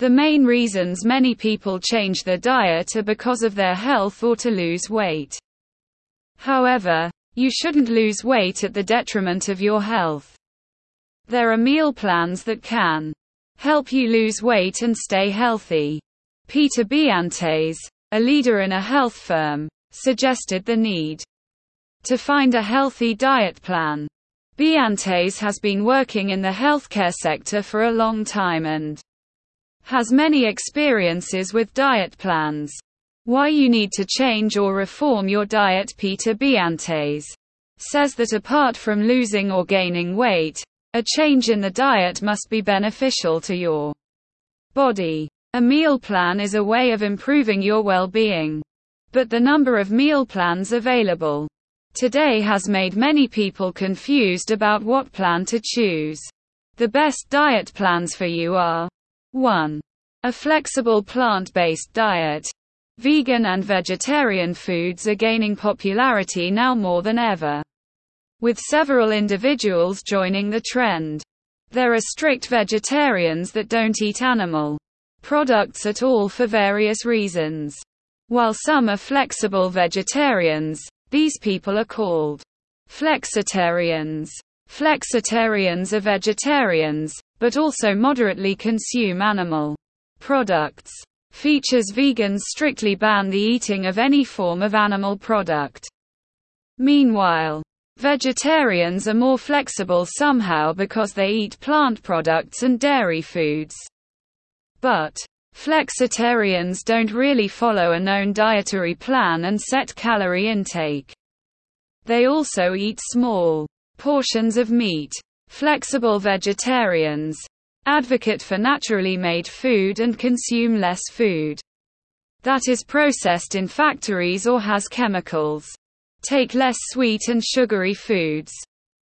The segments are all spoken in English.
The main reasons many people change their diet are because of their health or to lose weight. However, you shouldn't lose weight at the detriment of your health. There are meal plans that can help you lose weight and stay healthy. Peter Biantes, a leader in a health firm, suggested the need to find a healthy diet plan. Biantes has been working in the healthcare sector for a long time and has many experiences with diet plans. Why you need to change or reform your diet Peter Biantes says that apart from losing or gaining weight, a change in the diet must be beneficial to your body. A meal plan is a way of improving your well-being. But the number of meal plans available today has made many people confused about what plan to choose. The best diet plans for you are 1. A flexible plant-based diet. Vegan and vegetarian foods are gaining popularity now more than ever. With several individuals joining the trend. There are strict vegetarians that don't eat animal products at all for various reasons. While some are flexible vegetarians, these people are called flexitarians. Flexitarians are vegetarians, but also moderately consume animal products. Features vegans strictly ban the eating of any form of animal product. Meanwhile, vegetarians are more flexible somehow because they eat plant products and dairy foods. But, flexitarians don't really follow a known dietary plan and set calorie intake. They also eat small portions of meat. Flexible vegetarians advocate for naturally made food and consume less food that is processed in factories or has chemicals. Take less sweet and sugary foods.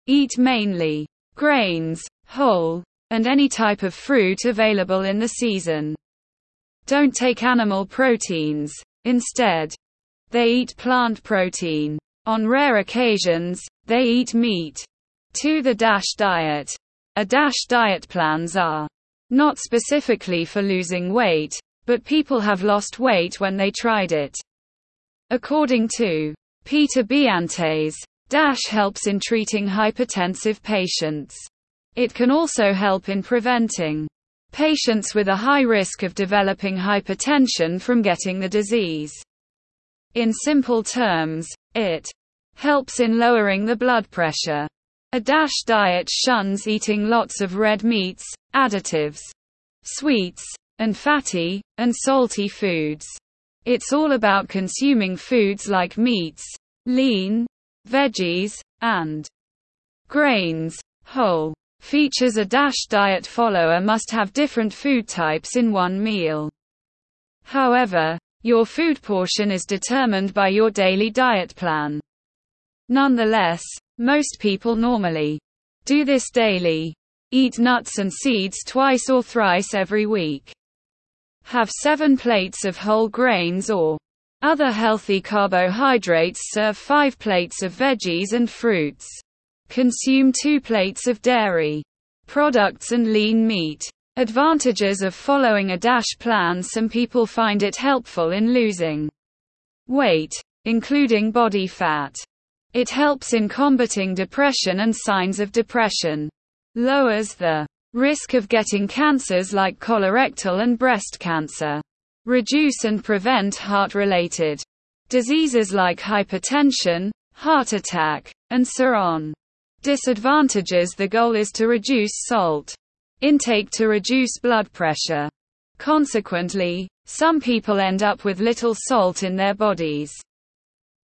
Eat mainly grains, whole, and any type of fruit available in the season. Don't take animal proteins. Instead, they eat plant protein. On rare occasions, they eat meat. To the DASH diet. A DASH diet plans are not specifically for losing weight, but people have lost weight when they tried it. According to Peter Biantes, DASH helps in treating hypertensive patients. It can also help in preventing patients with a high risk of developing hypertension from getting the disease. In simple terms, it helps in lowering the blood pressure. A DASH diet shuns eating lots of red meats, additives, sweets, and fatty, and salty foods. It's all about consuming foods like meats, lean, veggies, and grains, whole, Features a DASH diet follower must have different food types in one meal. However, your food portion is determined by your daily diet plan. Nonetheless, most people normally do this daily. Eat nuts and seeds twice or thrice every week. Have seven plates of whole grains or other healthy carbohydrates. Serve five plates of veggies and fruits. Consume two plates of dairy products and lean meat. Advantages of following a DASH plan Some people find it helpful in losing weight, including body fat. It helps in combating depression and signs of depression. Lowers the risk of getting cancers like colorectal and breast cancer. Reduce and prevent heart-related diseases like hypertension, heart attack, and so on. Disadvantages The goal is to reduce salt intake to reduce blood pressure. Consequently, some people end up with little salt in their bodies,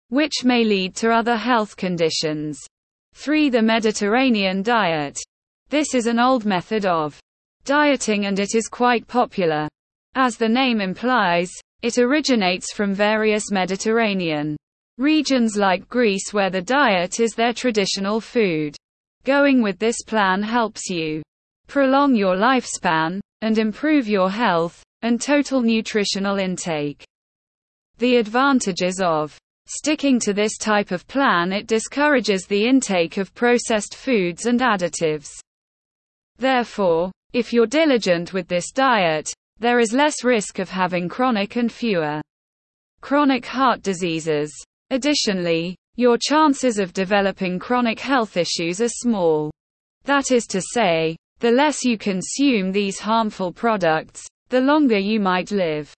which may lead to other health conditions. 3. The Mediterranean diet. This is an old method of dieting and it is quite popular. As the name implies, it originates from various Mediterranean regions like Greece where the diet is their traditional food. Going with this plan helps you prolong your lifespan and improve your health and total nutritional intake. The advantages of sticking to this type of plan it discourages the intake of processed foods and additives. Therefore, if you're diligent with this diet, there is less risk of having chronic and fewer chronic heart diseases. Additionally, your chances of developing chronic health issues are small. That is to say, the less you consume these harmful products, the longer you might live.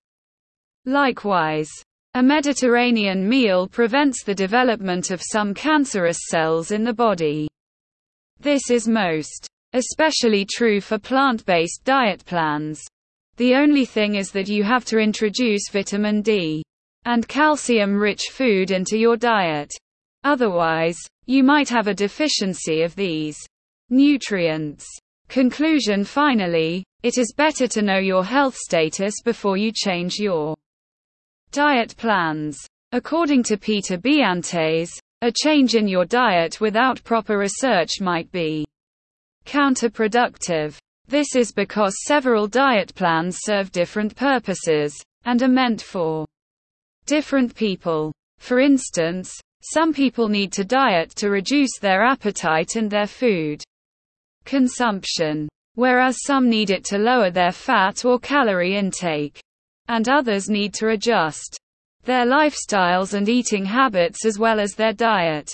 Likewise, a Mediterranean meal prevents the development of some cancerous cells in the body. This is most especially true for plant-based diet plans. The only thing is that you have to introduce vitamin D and calcium-rich food into your diet. Otherwise, you might have a deficiency of these nutrients. Conclusion Finally, it is better to know your health status before you change your diet plans. According to Peter Biantes, a change in your diet without proper research might be counterproductive. This is because several diet plans serve different purposes and are meant for different people. For instance, some people need to diet to reduce their appetite and their food consumption, whereas some need it to lower their fat or calorie intake. And others need to adjust their lifestyles and eating habits as well as their diet.